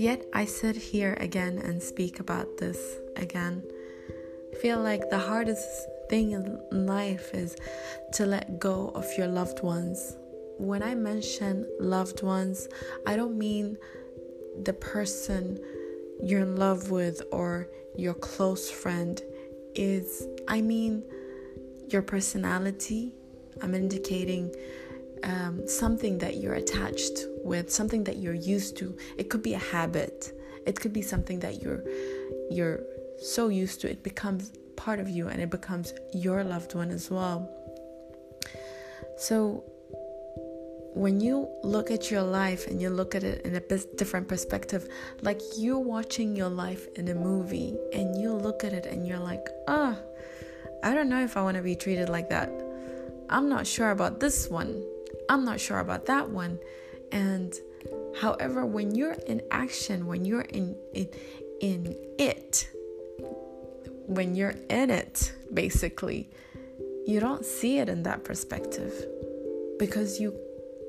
Yet I sit here again and speak about this again. Feel like the hardest thing in life is to let go of your loved ones. When I mention loved ones, I don't mean the person you're in love with or your close friend is I mean your personality. I'm indicating um, something that you're attached with, something that you're used to. It could be a habit. It could be something that you're you're so used to it becomes part of you and it becomes your loved one as well. So when you look at your life and you look at it in a different perspective, like you're watching your life in a movie and you look at it and you're like, ah, oh, I don't know if I want to be treated like that. I'm not sure about this one. I'm not sure about that one. And however, when you're in action, when you're in in, in it, when you're in it, basically, you don't see it in that perspective because you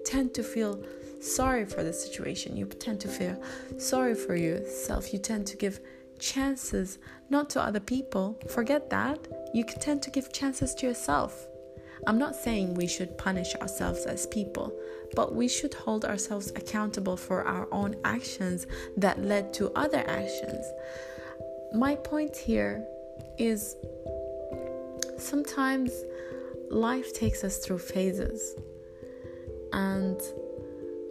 tend to feel sorry for the situation. You tend to feel sorry for yourself. You tend to give chances not to other people. Forget that. You tend to give chances to yourself. I'm not saying we should punish ourselves as people, but we should hold ourselves accountable for our own actions that led to other actions. My point here is sometimes life takes us through phases. And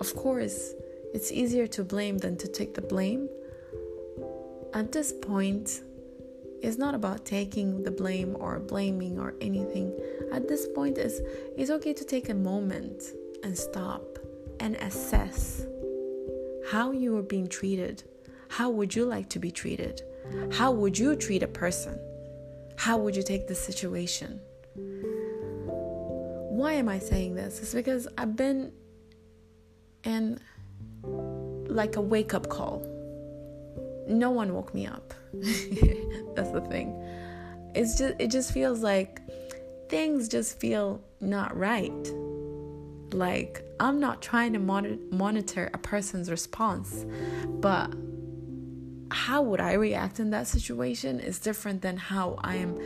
of course, it's easier to blame than to take the blame. At this point, it's not about taking the blame or blaming or anything. At this point, it's, it's okay to take a moment and stop and assess how you are being treated. How would you like to be treated? How would you treat a person? How would you take the situation? Why am I saying this? It's because I've been in like a wake up call. No one woke me up. That's the thing. It's just it just feels like things just feel not right. Like I'm not trying to monitor a person's response, but how would I react in that situation is different than how I am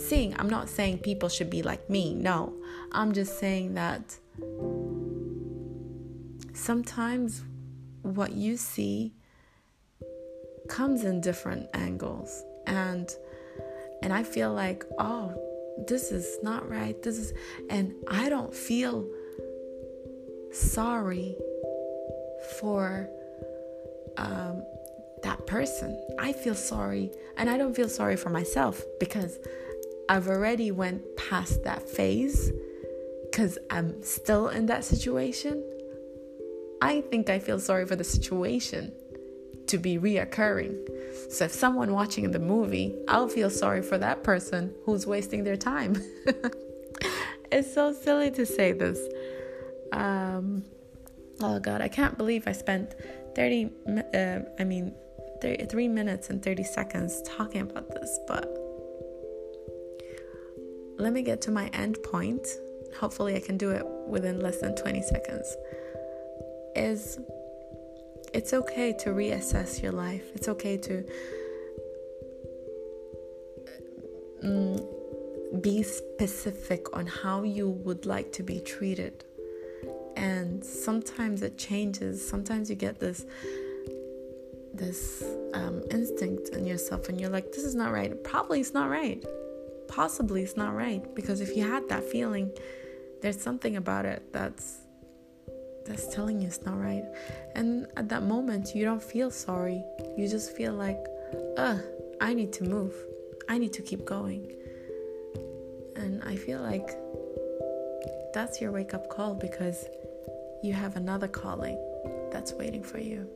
seeing. I'm not saying people should be like me. No. I'm just saying that sometimes what you see comes in different angles and and I feel like, "Oh, this is not right. This is and I don't feel sorry for um that person. I feel sorry and I don't feel sorry for myself because I've already went past that phase cuz I'm still in that situation. I think I feel sorry for the situation to be reoccurring. So if someone watching the movie, I'll feel sorry for that person who's wasting their time. it's so silly to say this. Um, oh God, I can't believe I spent 30, uh, I mean, 3 minutes and 30 seconds talking about this, but let me get to my end point. Hopefully, I can do it within less than 20 seconds. Is it's okay to reassess your life. It's okay to mm, be specific on how you would like to be treated. And sometimes it changes. Sometimes you get this this um, instinct in yourself and you're like this is not right probably it's not right possibly it's not right because if you had that feeling there's something about it that's that's telling you it's not right. And at that moment you don't feel sorry. You just feel like uh i need to move. I need to keep going. And i feel like that's your wake up call because you have another calling that's waiting for you.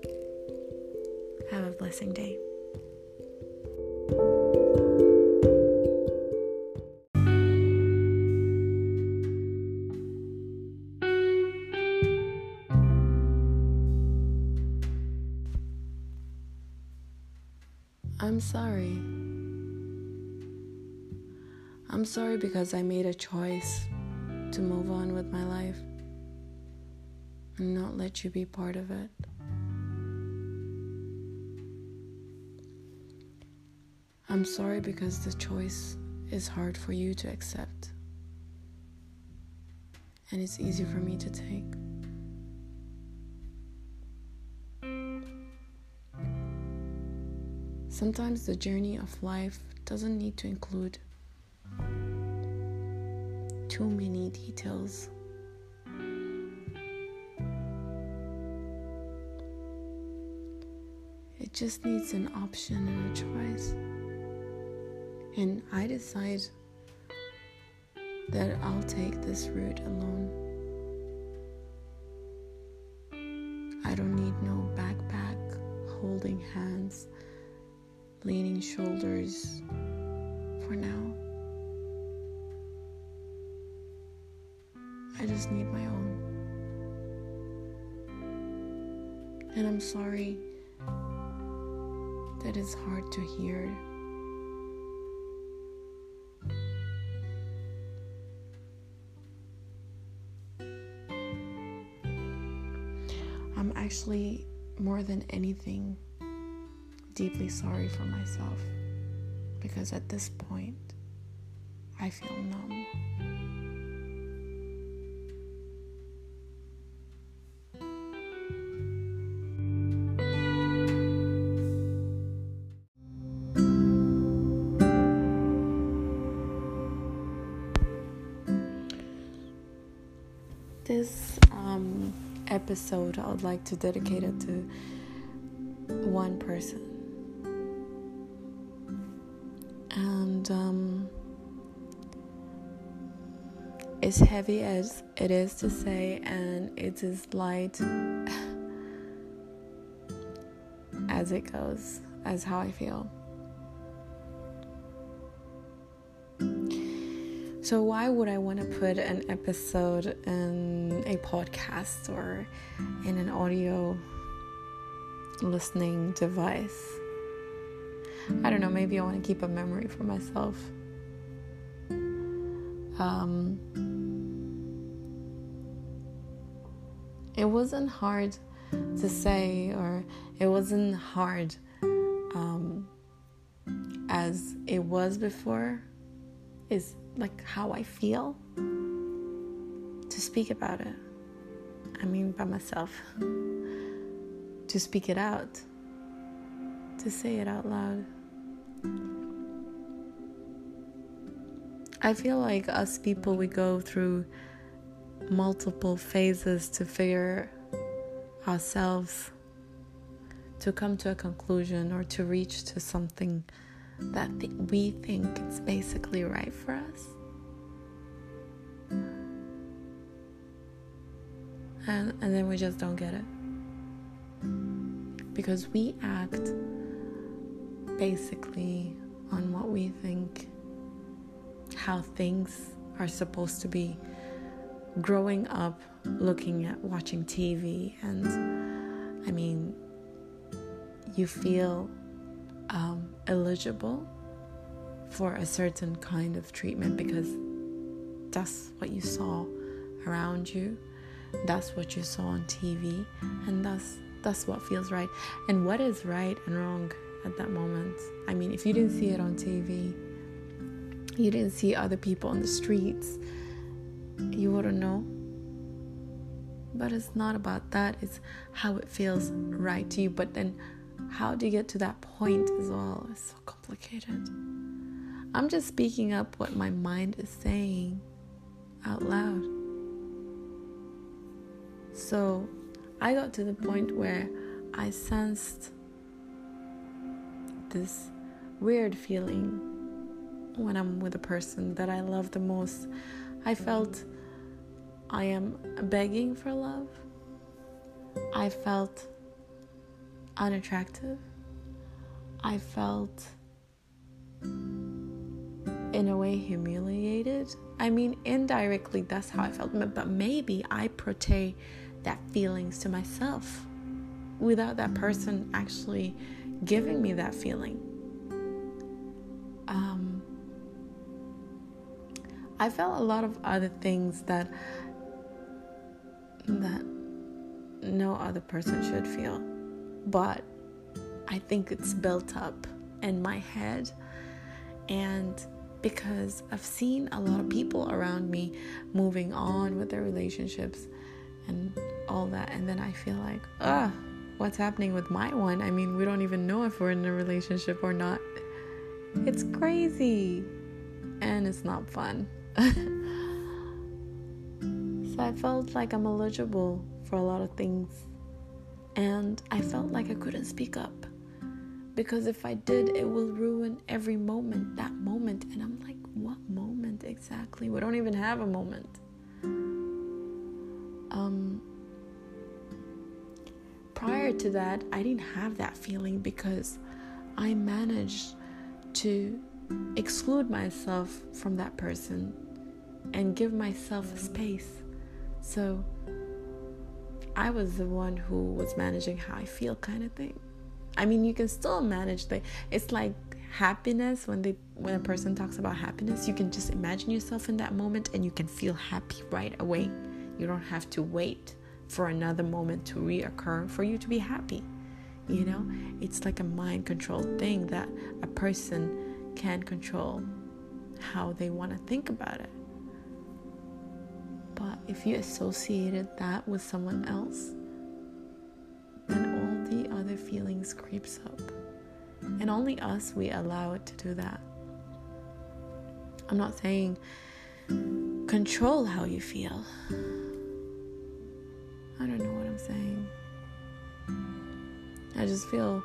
Have a blessing day. I'm sorry. I'm sorry because I made a choice to move on with my life and not let you be part of it. I'm sorry because the choice is hard for you to accept, and it's easy for me to take. Sometimes the journey of life doesn't need to include too many details. It just needs an option and a choice. And I decide that I'll take this route alone. I don't need no backpack, holding hands, leaning shoulders for now. I just need my own. And I'm sorry that it's hard to hear. I'm actually, more than anything, deeply sorry for myself because at this point, I feel numb. This um, episode, I would like to dedicate it to one person. And um, as heavy as it is to say, and it's as light as it goes, as how I feel. So, why would I want to put an episode in a podcast or in an audio listening device? I don't know, maybe I want to keep a memory for myself. Um, it wasn't hard to say, or it wasn't hard um, as it was before. Is like how I feel to speak about it. I mean, by myself. To speak it out, to say it out loud. I feel like us people, we go through multiple phases to figure ourselves, to come to a conclusion or to reach to something that th- we think is basically right for us. And, and then we just don't get it. Because we act basically on what we think how things are supposed to be growing up looking at watching TV and I mean you feel um, eligible for a certain kind of treatment because that's what you saw around you that's what you saw on TV and that's that's what feels right. And what is right and wrong at that moment i mean if you didn't see it on TV you didn't see other people on the streets you wouldn't know but it's not about that it's how it feels right to you but then how do you get to that point as well is so complicated. I'm just speaking up what my mind is saying out loud. So I got to the point where I sensed this weird feeling when I'm with a person that I love the most. I felt I am begging for love. I felt unattractive. I felt, in a way, humiliated. I mean, indirectly, that's how I felt. But maybe I portray that feelings to myself without that person actually giving me that feeling. Um, I felt a lot of other things that that no other person should feel but I think it's built up in my head And because I've seen a lot of people around me moving on with their relationships and all that. And then I feel like, ah, what's happening with my one? I mean, we don't even know if we're in a relationship or not. It's crazy. And it's not fun. so I felt like I'm eligible for a lot of things. And I felt like I couldn't speak up. Because if I did, it will ruin every moment, that moment. And I'm like, what moment exactly? We don't even have a moment. Um, prior to that, I didn't have that feeling because I managed to exclude myself from that person and give myself space. So I was the one who was managing how I feel, kind of thing. I mean, you can still manage the. It's like happiness when they when a person talks about happiness, you can just imagine yourself in that moment and you can feel happy right away. You don't have to wait for another moment to reoccur for you to be happy. You know, it's like a mind controlled thing that a person can control how they want to think about it. But if you associated that with someone else, then all the other feelings creeps up. And only us we allow it to do that. I'm not saying control how you feel. I don't know what I'm saying. I just feel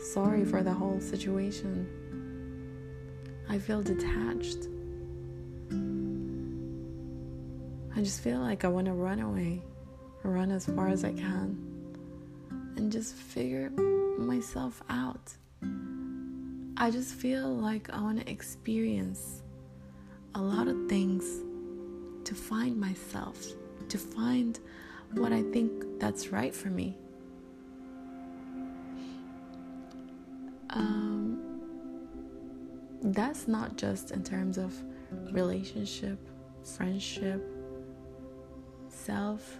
sorry for the whole situation. I feel detached. I just feel like I want to run away, run as far as I can, and just figure myself out. I just feel like I want to experience a lot of things to find myself, to find what I think that's right for me. Um, that's not just in terms of relationship, friendship, self.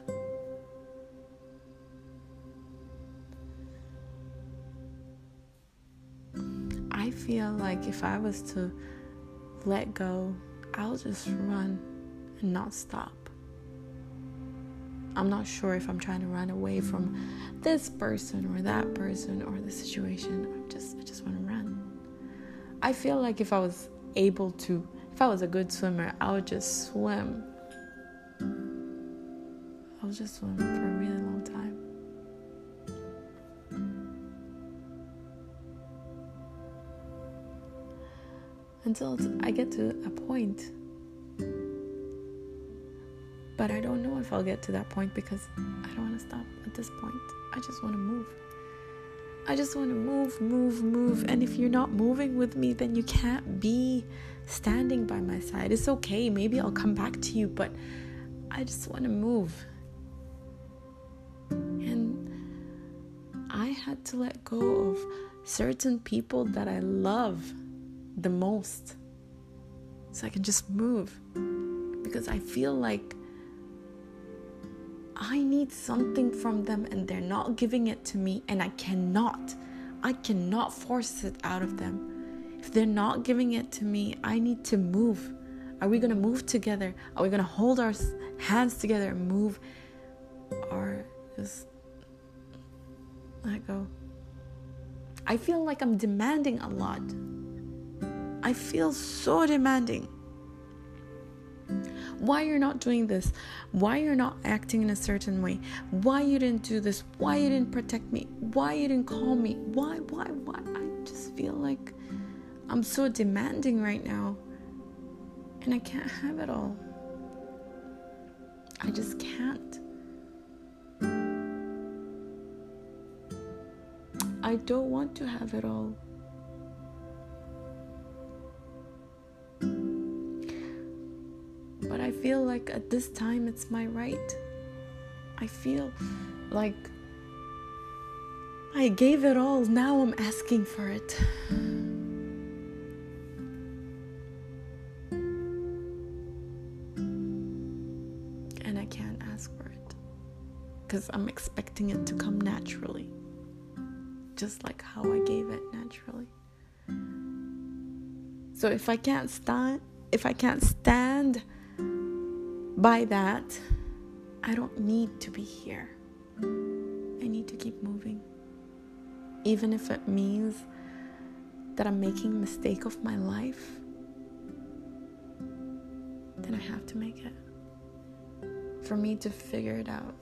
I feel like if I was to let go, I'll just run and not stop. I'm not sure if I'm trying to run away from this person or that person or the situation. I just I just want to run. I feel like if I was able to if I was a good swimmer, I would just swim. I would just swim for a really long time. Until I get to a point but I don't know if I'll get to that point because I don't want to stop at this point. I just want to move. I just want to move, move, move. And if you're not moving with me, then you can't be standing by my side. It's okay. Maybe I'll come back to you, but I just want to move. And I had to let go of certain people that I love the most so I can just move because I feel like I need something from them and they're not giving it to me, and I cannot, I cannot force it out of them. If they're not giving it to me, I need to move. Are we going to move together? Are we going to hold our hands together and move? Or just let go? I feel like I'm demanding a lot. I feel so demanding why you're not doing this? Why you're not acting in a certain way? Why you didn't do this? Why you didn't protect me? Why you didn't call me? Why why why? I just feel like i'm so demanding right now and i can't have it all. I just can't. I don't want to have it all like at this time it's my right. I feel like I gave it all, now I'm asking for it. And I can't ask for it because I'm expecting it to come naturally just like how I gave it naturally. So if I can't stand if I can't stand by that, I don't need to be here. I need to keep moving. Even if it means that I'm making a mistake of my life, then I have to make it. For me to figure it out.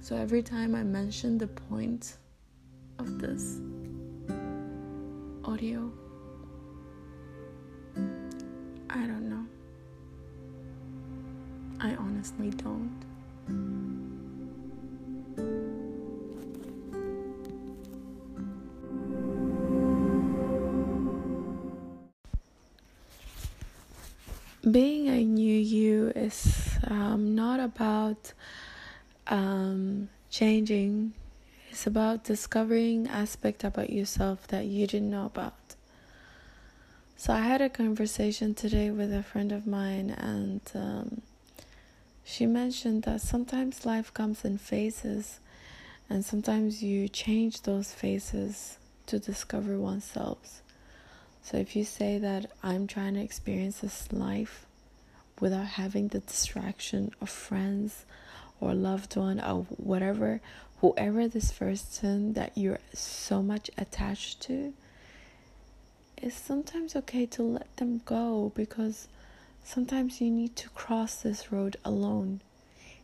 So every time I mention the point of this audio, I honestly don't. Being a new you is um, not about um, changing. It's about discovering aspect about yourself that you didn't know about. So I had a conversation today with a friend of mine, and um, she mentioned that sometimes life comes in phases, and sometimes you change those phases to discover oneself. So if you say that I'm trying to experience this life without having the distraction of friends or loved one or whatever, whoever this person that you're so much attached to, it's sometimes okay to let them go because sometimes you need to cross this road alone.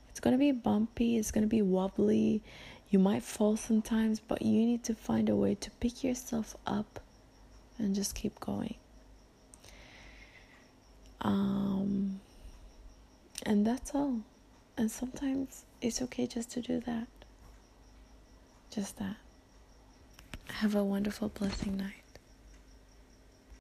It's going to be bumpy, it's going to be wobbly. You might fall sometimes, but you need to find a way to pick yourself up and just keep going. Um, and that's all. And sometimes it's okay just to do that. Just that. Have a wonderful, blessing night.